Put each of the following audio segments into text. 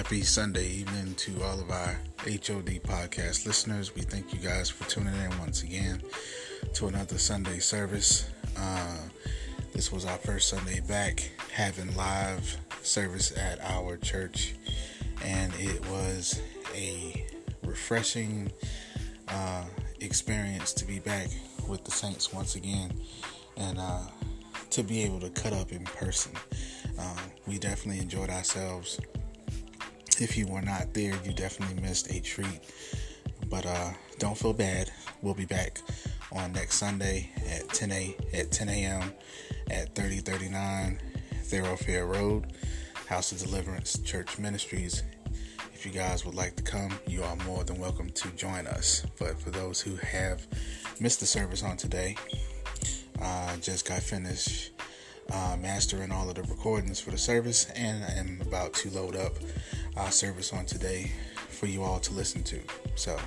happy Sunday evening to all of our HOD podcast listeners. We thank you guys for tuning in once again to another Sunday service. Uh, this was our first Sunday back having live service at our church, and it was a refreshing uh, experience to be back with the Saints once again and uh, to be able to cut up in person. Uh, we definitely enjoyed ourselves if you were not there, you definitely missed a treat. But uh, don't feel bad. We'll be back on next Sunday at 10 a at 10 a.m. at 3039 Thoroughfare Road, House of Deliverance Church Ministries. If you guys would like to come, you are more than welcome to join us. But for those who have missed the service on today, uh, just got finished uh, mastering all of the recordings for the service, and I am about to load up our service on today for you all to listen to. So,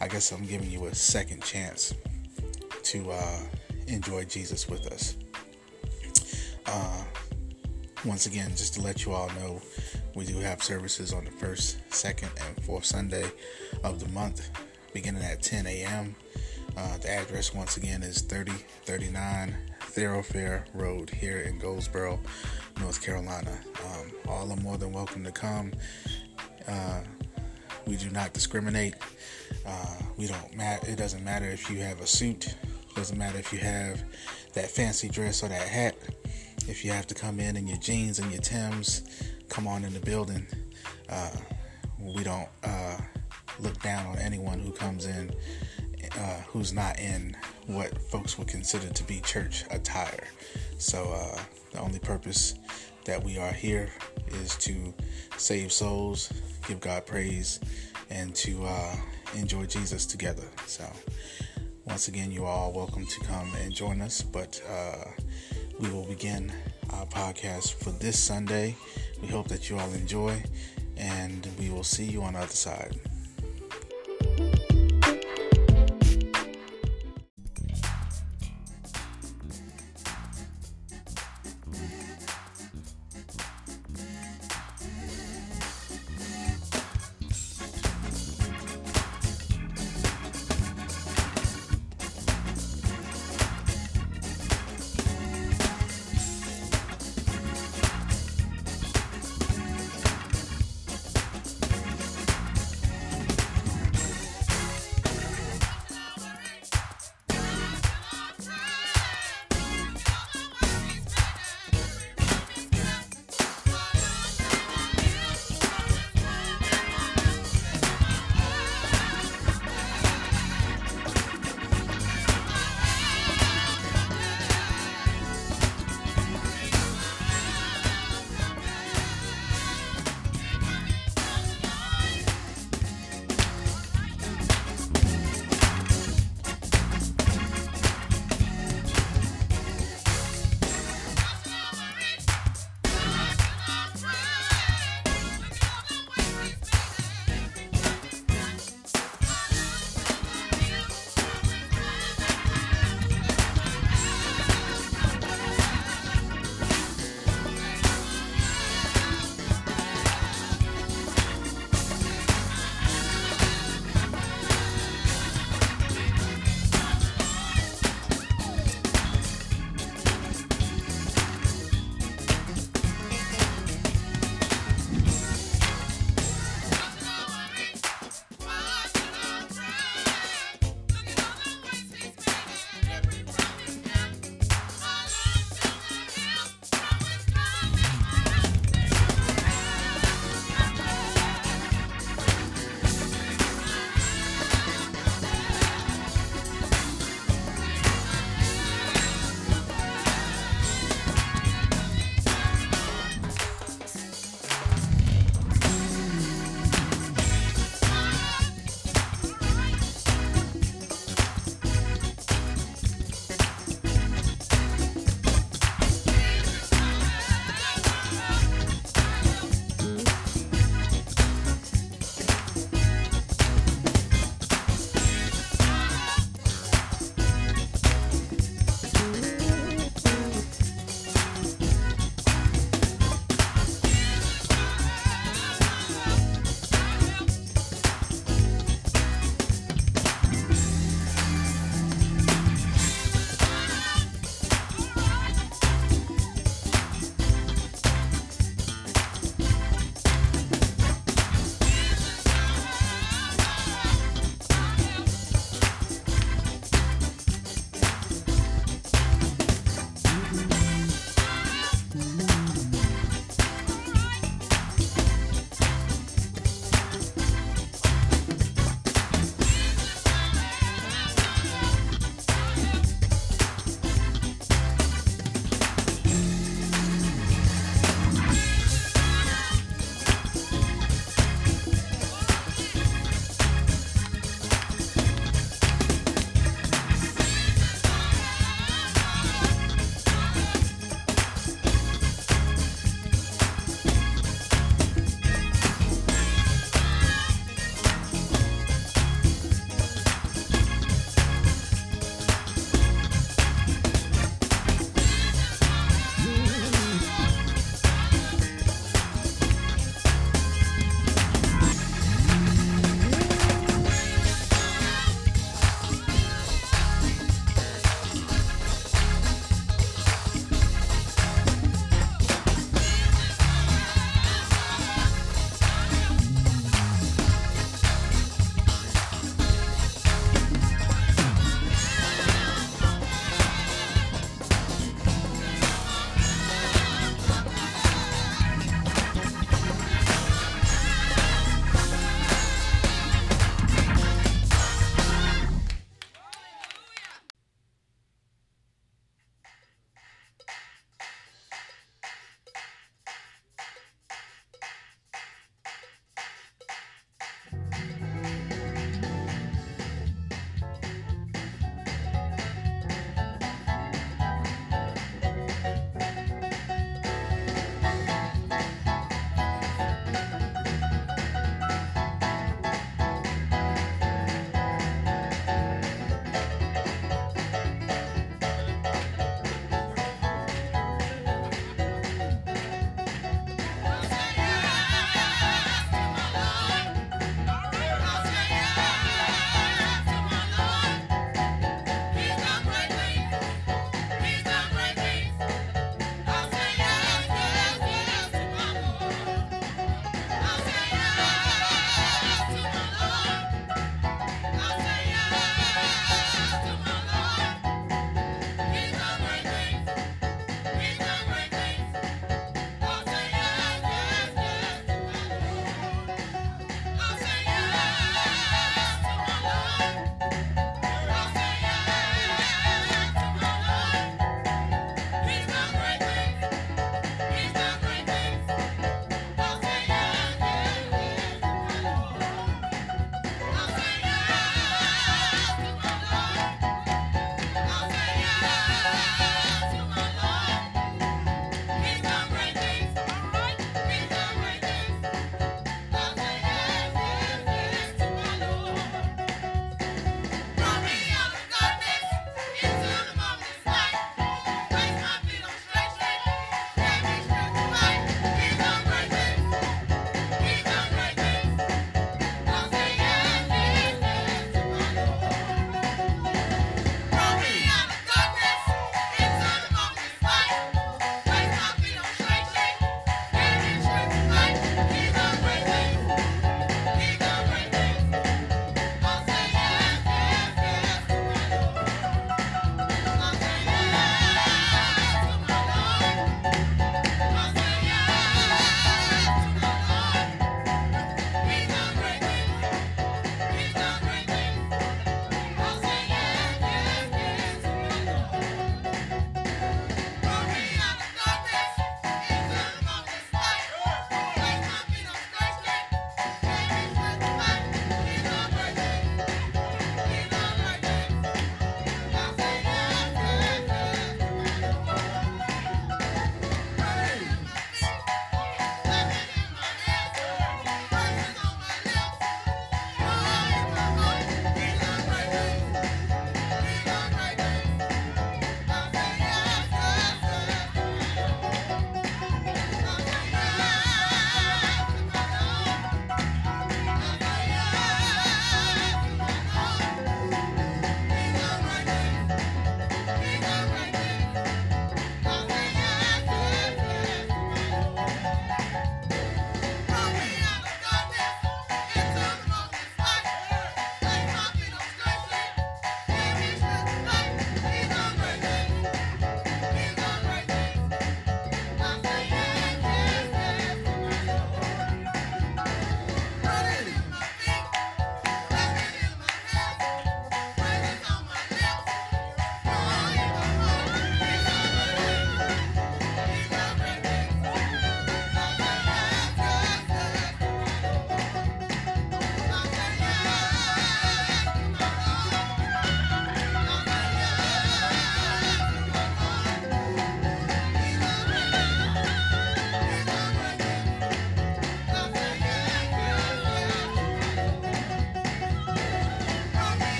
I guess I'm giving you a second chance to uh, enjoy Jesus with us. Uh, once again, just to let you all know, we do have services on the first, second, and fourth Sunday of the month, beginning at 10 a.m. Uh, the address, once again, is 3039 Thoroughfare Road here in Goldsboro, North Carolina. Um, all are more than welcome to come. Uh, we do not discriminate. Uh, we don't. It doesn't matter if you have a suit. It doesn't matter if you have that fancy dress or that hat. If you have to come in in your jeans and your Tims, come on in the building. Uh, we don't uh, look down on anyone who comes in uh, who's not in what folks would consider to be church attire. So uh, the only purpose that we are here is to save souls, give God praise, and to uh, enjoy Jesus together. So once again, you are all welcome to come and join us. But uh, we will begin our podcast for this Sunday. We hope that you all enjoy, and we will see you on the other side.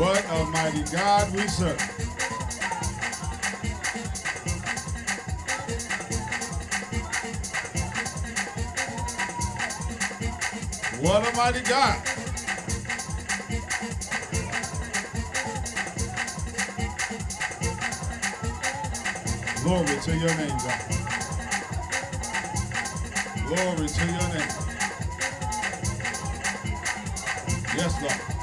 What a mighty God we serve. What a mighty God. Glory to your name, God. Glory to your name. Yes, Lord.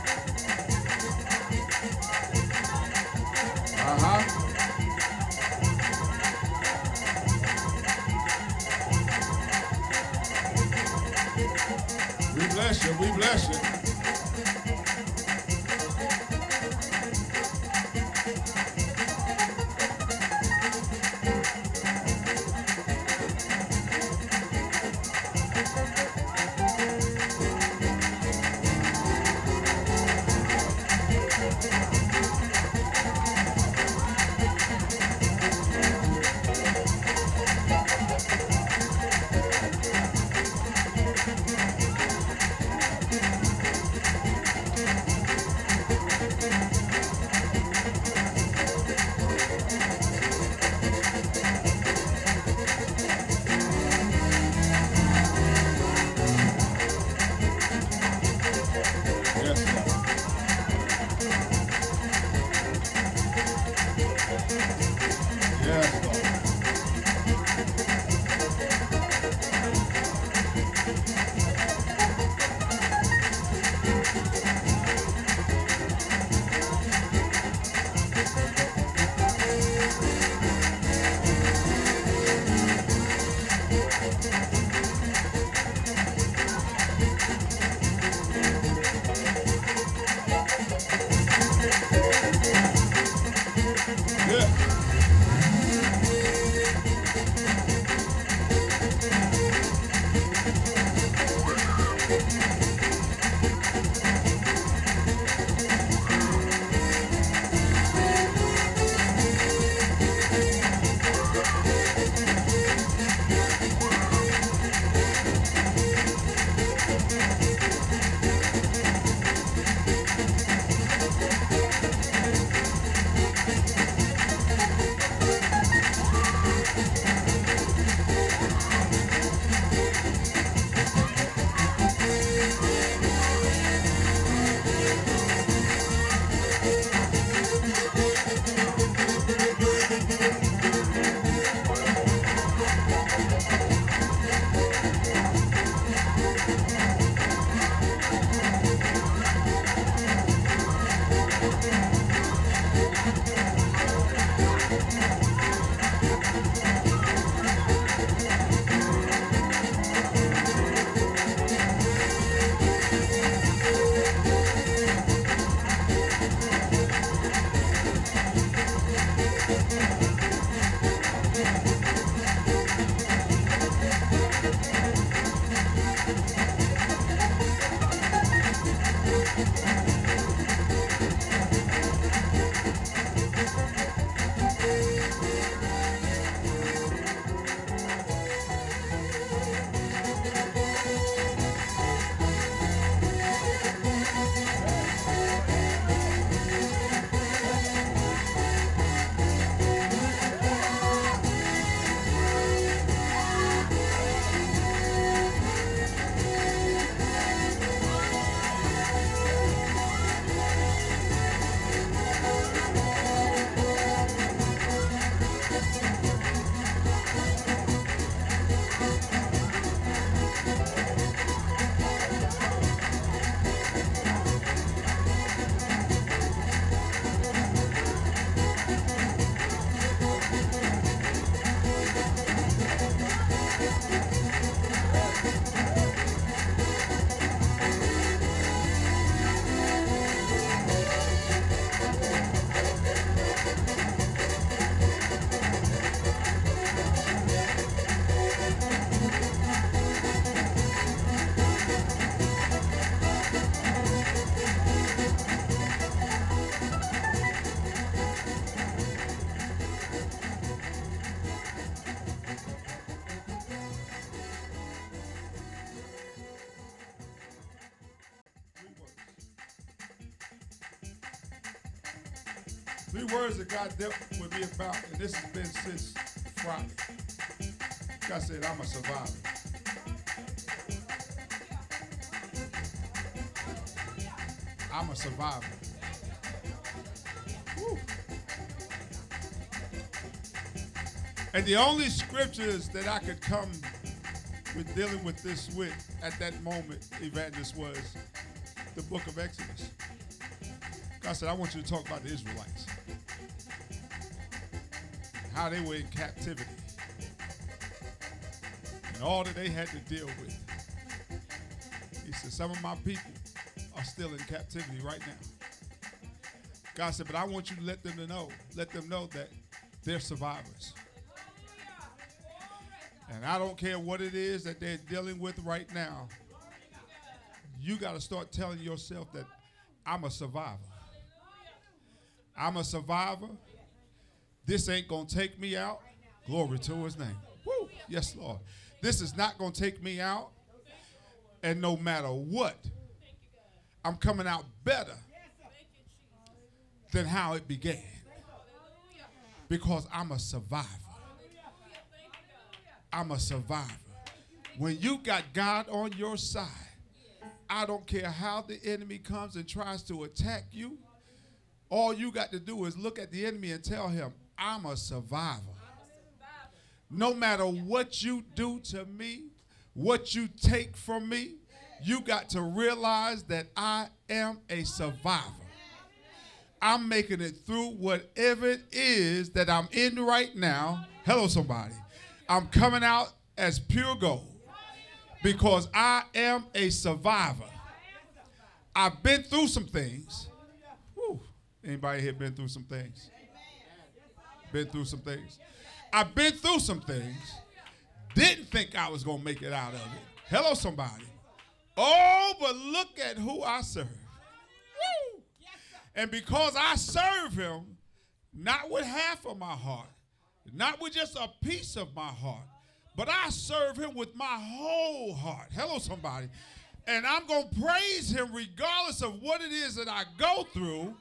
Three words that God dealt with me about, and this has been since Friday. God said, I'm a survivor. I'm a survivor. Woo. And the only scriptures that I could come with dealing with this with at that moment, evangelist, was the book of Exodus. God said, I want you to talk about the Israelites. How they were in captivity. And all that they had to deal with. He said, Some of my people are still in captivity right now. God said, but I want you to let them to know, let them know that they're survivors. And I don't care what it is that they're dealing with right now. You got to start telling yourself that I'm a survivor. I'm a survivor. This ain't going to take me out. Glory to his name. Woo. Yes, Lord. This is not going to take me out. And no matter what, I'm coming out better than how it began. Because I'm a survivor. I'm a survivor. When you got God on your side, I don't care how the enemy comes and tries to attack you. All you got to do is look at the enemy and tell him, I'm a survivor. No matter what you do to me, what you take from me, you got to realize that I am a survivor. I'm making it through whatever it is that I'm in right now. Hello, somebody. I'm coming out as pure gold because I am a survivor. I've been through some things. Whew. Anybody here been through some things? Been through some things. I've been through some things. Didn't think I was going to make it out of it. Hello, somebody. Oh, but look at who I serve. Woo! And because I serve him, not with half of my heart, not with just a piece of my heart, but I serve him with my whole heart. Hello, somebody. And I'm going to praise him regardless of what it is that I go through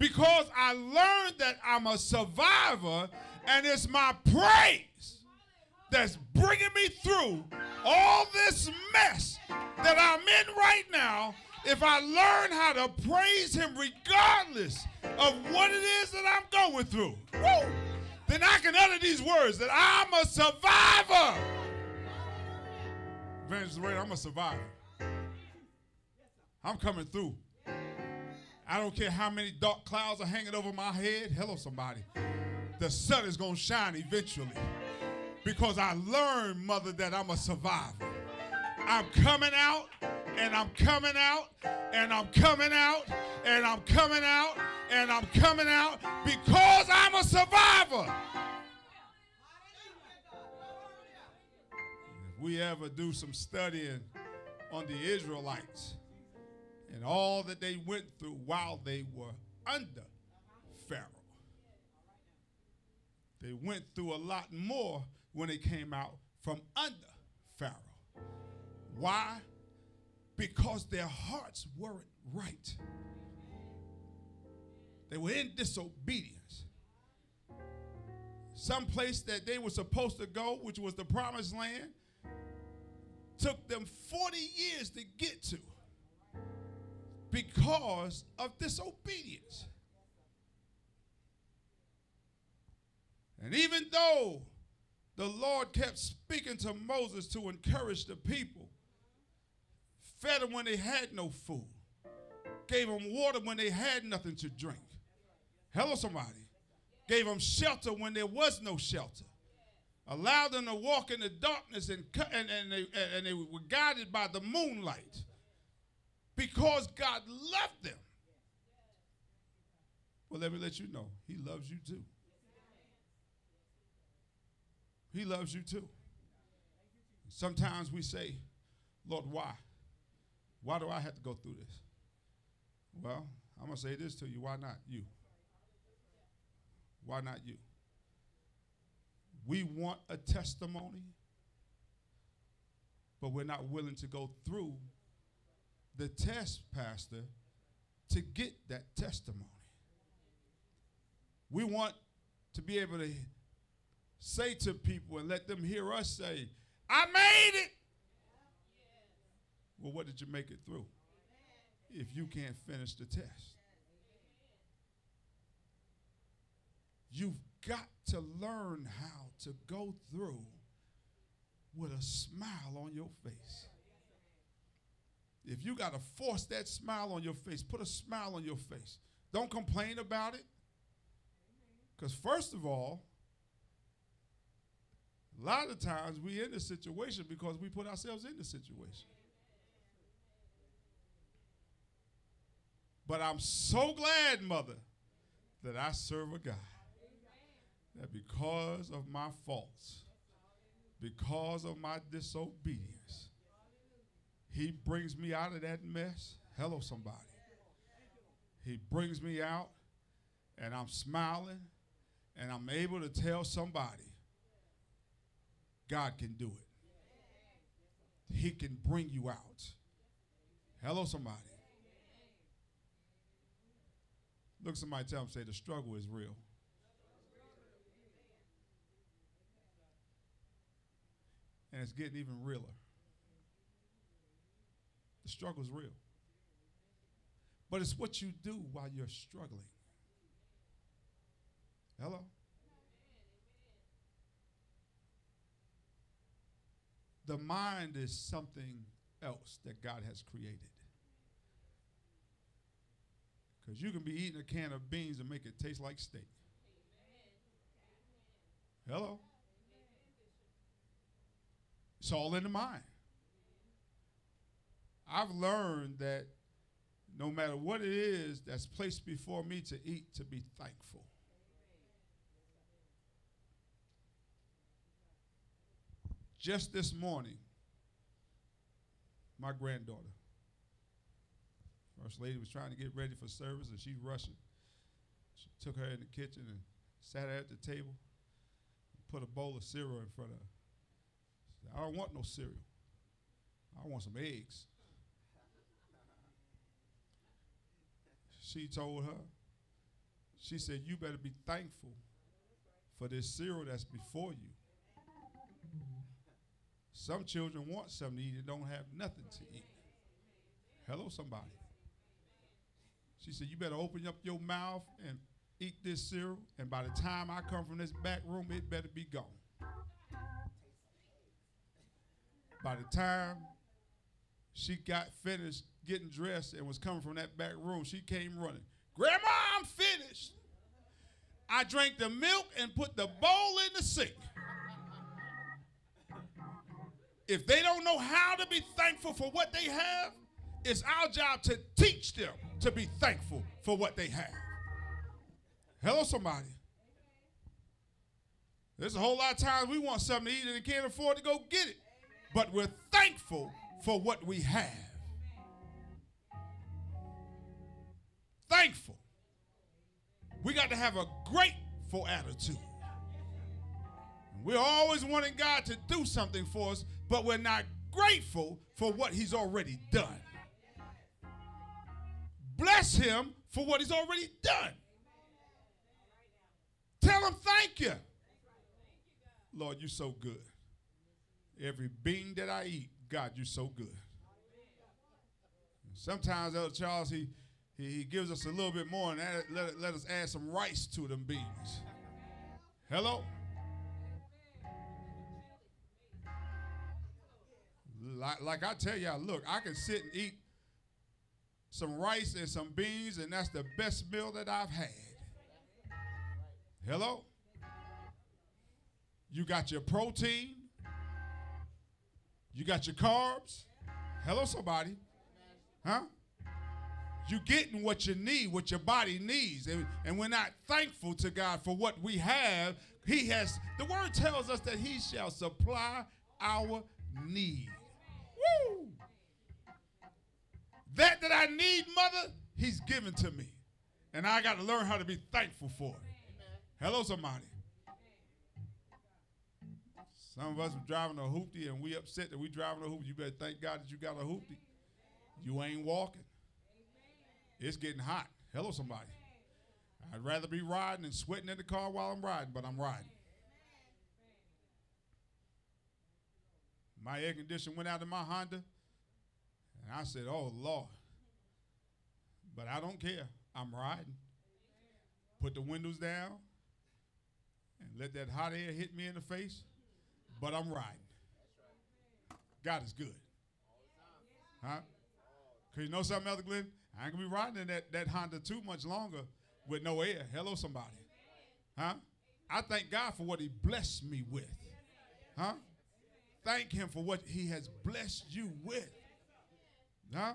because I learned that I'm a survivor and it's my praise that's bringing me through all this mess that I'm in right now. If I learn how to praise him regardless of what it is that I'm going through, woo, then I can utter these words that I'm a survivor. Evangelist I'm a survivor. I'm coming through. I don't care how many dark clouds are hanging over my head. Hello, somebody. The sun is going to shine eventually because I learned, mother, that I'm a survivor. I'm coming out and I'm coming out and I'm coming out and I'm coming out and I'm coming out because I'm a survivor. If we ever do some studying on the Israelites and all that they went through while they were under Pharaoh, they went through a lot more when they came out from under Pharaoh. Why? Because their hearts weren't right. They were in disobedience. Some place that they were supposed to go, which was the promised land, took them 40 years to get to because of disobedience. And even though the Lord kept speaking to Moses to encourage the people, fed them when they had no food, gave them water when they had nothing to drink. Hello, somebody. Gave them shelter when there was no shelter. Allowed them to walk in the darkness and, and, and, they, and they were guided by the moonlight because God loved them. Well, let me let you know, He loves you too. He loves you too. Sometimes we say, Lord, why? Why do I have to go through this? Well, I'm going to say this to you. Why not you? Why not you? We want a testimony, but we're not willing to go through the test, Pastor, to get that testimony. We want to be able to say to people and let them hear us say, I made it. Well, what did you make it through? If you can't finish the test, you've got to learn how to go through with a smile on your face. If you got to force that smile on your face, put a smile on your face. Don't complain about it. Because, first of all, a lot of times we in the situation because we put ourselves in the situation. But I'm so glad, mother, that I serve a God that because of my faults, because of my disobedience, he brings me out of that mess. Hello, somebody. He brings me out, and I'm smiling, and I'm able to tell somebody God can do it. He can bring you out. Hello, somebody. Look, somebody tell them, say, the struggle is real. And it's getting even realer. The struggle is real. But it's what you do while you're struggling. Hello? The mind is something else that God has created. Because you can be eating a can of beans and make it taste like steak. Hello? It's all in the mind. I've learned that no matter what it is that's placed before me to eat, to be thankful. Just this morning, my granddaughter, First Lady was trying to get ready for service and she's rushing. She took her in the kitchen and sat her at the table, put a bowl of cereal in front of her. Said, I don't want no cereal. I want some eggs. She told her, she said, You better be thankful for this cereal that's before you. Some children want something to eat and don't have nothing to eat. Hello, somebody. She said, You better open up your mouth and eat this cereal, and by the time I come from this back room, it better be gone. By the time she got finished getting dressed and was coming from that back room, she came running. Grandma, I'm finished. I drank the milk and put the bowl in the sink. If they don't know how to be thankful for what they have, it's our job to teach them to be thankful for what they have. Hello, somebody. There's a whole lot of times we want something to eat and can't afford to go get it, but we're thankful for what we have. Thankful. We got to have a grateful attitude. We're always wanting God to do something for us, but we're not grateful for what He's already done. Bless Him for what He's already done. Tell Him thank you. Lord, you're so good. Every being that I eat, God, you're so good. Sometimes Elder Charles, he, he, he gives us a little bit more and add, let, let us add some rice to them beans. Hello? Like, like I tell y'all, look, I can sit and eat some rice and some beans, and that's the best meal that I've had. Hello? You got your protein, you got your carbs. Hello, somebody. Huh? You're getting what you need, what your body needs. And, and we're not thankful to God for what we have. He has, the word tells us that He shall supply our need. Woo! That that I need, mother, He's given to me. And I got to learn how to be thankful for it. Hello, somebody. Some of us are driving a hoopty and we upset that we driving a hoopty. You better thank God that you got a hoopty. You ain't walking. It's getting hot. Hello, somebody. I'd rather be riding and sweating in the car while I'm riding, but I'm riding. My air conditioner went out in my Honda, and I said, Oh, Lord. But I don't care. I'm riding. Put the windows down and let that hot air hit me in the face, but I'm riding. God is good. Huh? Because you know something, Elder Glenn? I ain't going to be riding in that, that Honda too much longer with no air. Hello, somebody. Huh? I thank God for what He blessed me with. Huh? Thank Him for what He has blessed you with. Huh?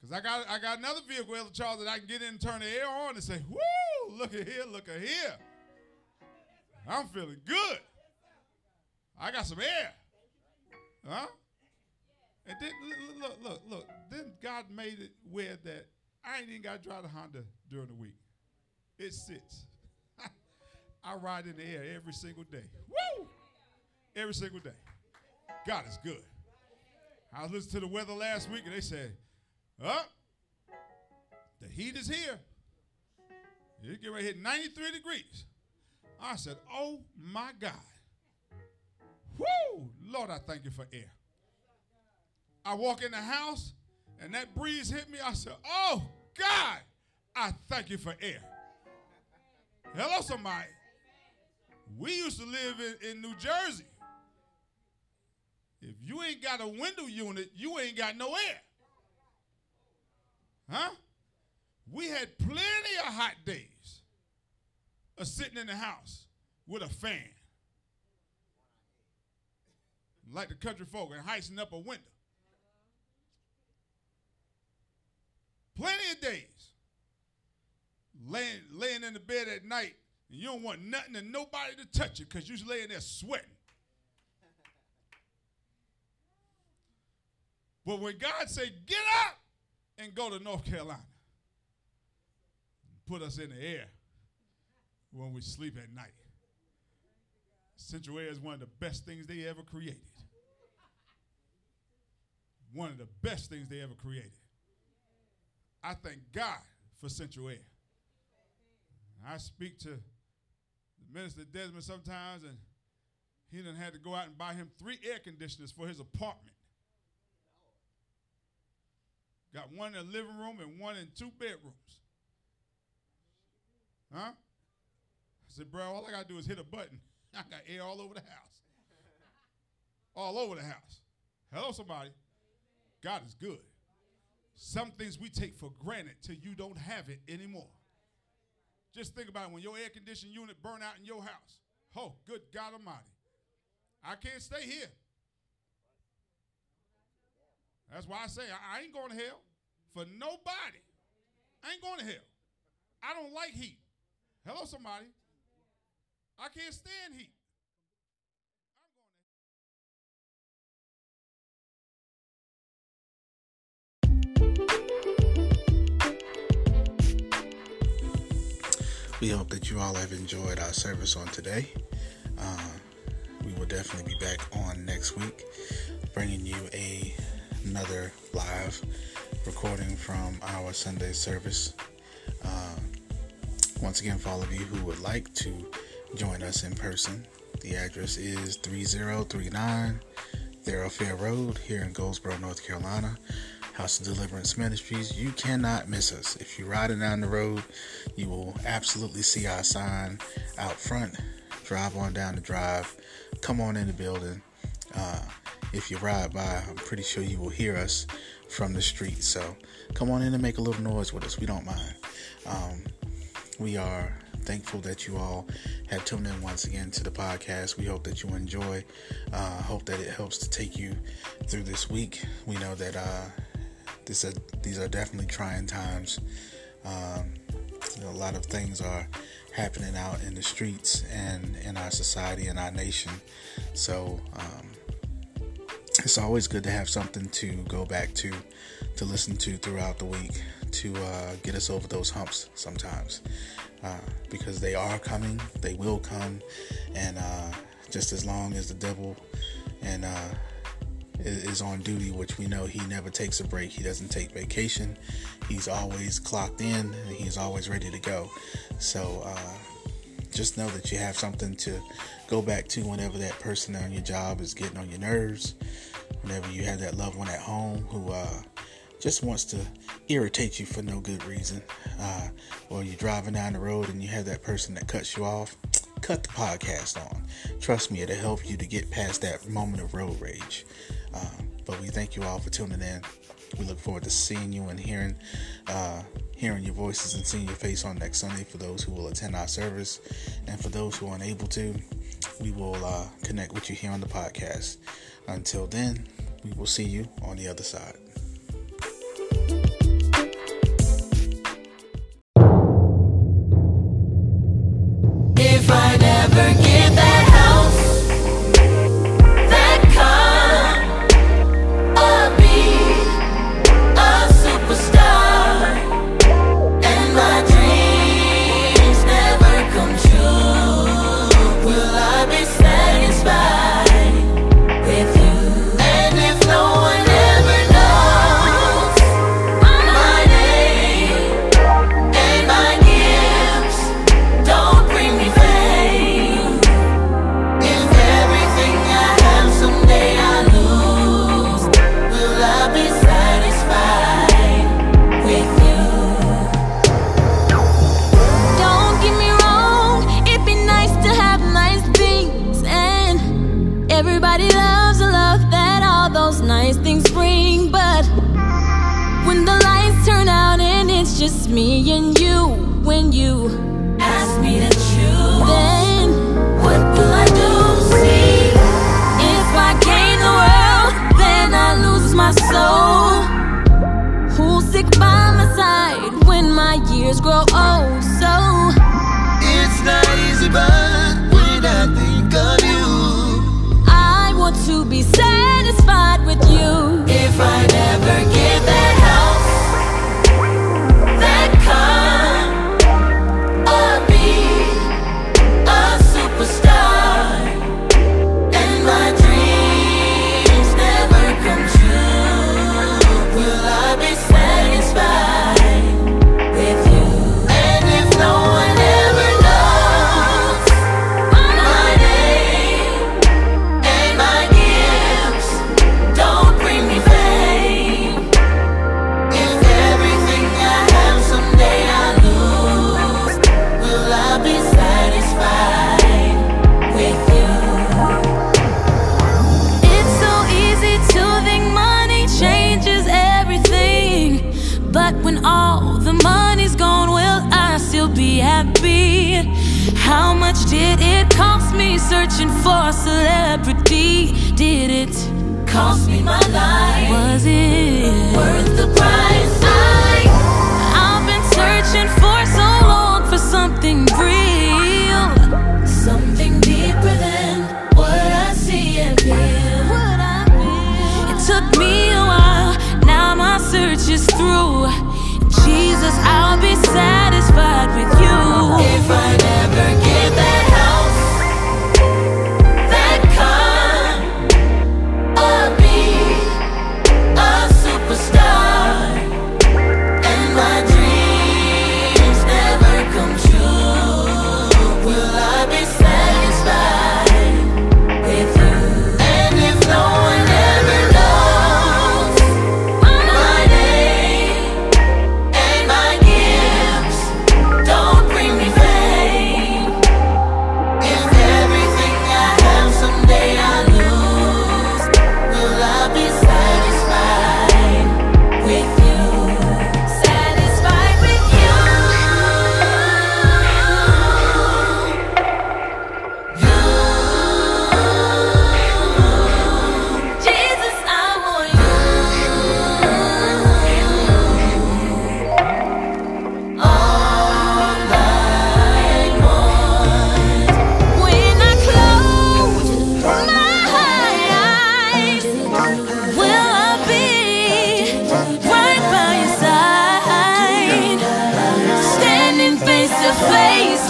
Because I got I got another vehicle, Elder Charles, that I can get in and turn the air on and say, whoo, look at here, look at here. I'm feeling good. I got some air. Huh? And then look, look, look. Then God made it where that I ain't even got to drive the Honda during the week. It sits. I ride in the air every single day. Woo! Every single day. God is good. I was listening to the weather last week and they said, "Huh? The heat is here. You get right here, 93 degrees." I said, "Oh my God." Woo! Lord, I thank you for air. I walk in the house and that breeze hit me. I said, Oh God, I thank you for air. Hello, somebody. We used to live in, in New Jersey. If you ain't got a window unit, you ain't got no air. Huh? We had plenty of hot days of sitting in the house with a fan. Like the country folk and heisting up a window. Plenty of days. Laying, laying in the bed at night, and you don't want nothing and nobody to touch you because you're laying there sweating. But when God said, get up and go to North Carolina, put us in the air when we sleep at night. Central Air is one of the best things they ever created. One of the best things they ever created. I thank God for Central Air. I speak to Minister Desmond sometimes, and he done had to go out and buy him three air conditioners for his apartment. Got one in the living room and one in two bedrooms. Huh? I said, bro, all I got to do is hit a button. I got air all over the house. all over the house. Hello, somebody. God is good. Some things we take for granted till you don't have it anymore. Just think about it. When your air conditioning unit burn out in your house. Oh, good God Almighty. I can't stay here. That's why I say I, I ain't going to hell for nobody. I ain't going to hell. I don't like heat. Hello, somebody. I can't stand heat. We hope that you all have enjoyed our service on today. Uh, we will definitely be back on next week, bringing you a another live recording from our Sunday service. Uh, once again, for all of you who would like to join us in person, the address is 3039 Thoroughfare Road here in Goldsboro, North Carolina. House of Deliverance Ministries. You cannot miss us. If you're riding down the road, you will absolutely see our sign out front. Drive on down the drive. Come on in the building. Uh, if you ride by, I'm pretty sure you will hear us from the street. So come on in and make a little noise with us. We don't mind. Um, we are thankful that you all have tuned in once again to the podcast. We hope that you enjoy. Uh, hope that it helps to take you through this week. We know that uh, this are, these are definitely trying times. Um, a lot of things are happening out in the streets and in our society and our nation. So um, it's always good to have something to go back to, to listen to throughout the week, to uh, get us over those humps sometimes. Uh, because they are coming, they will come, and uh, just as long as the devil and uh, is on duty, which we know he never takes a break. He doesn't take vacation. He's always clocked in. he's always ready to go. So uh, just know that you have something to go back to whenever that person on your job is getting on your nerves. Whenever you have that loved one at home who uh, just wants to irritate you for no good reason, uh, or you're driving down the road and you have that person that cuts you off cut the podcast on. Trust me, it'll help you to get past that moment of road rage. Um, but we thank you all for tuning in. We look forward to seeing you and hearing uh, hearing your voices and seeing your face on next Sunday for those who will attend our service. And for those who are unable to, we will uh, connect with you here on the podcast. Until then, we will see you on the other side. Never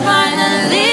finally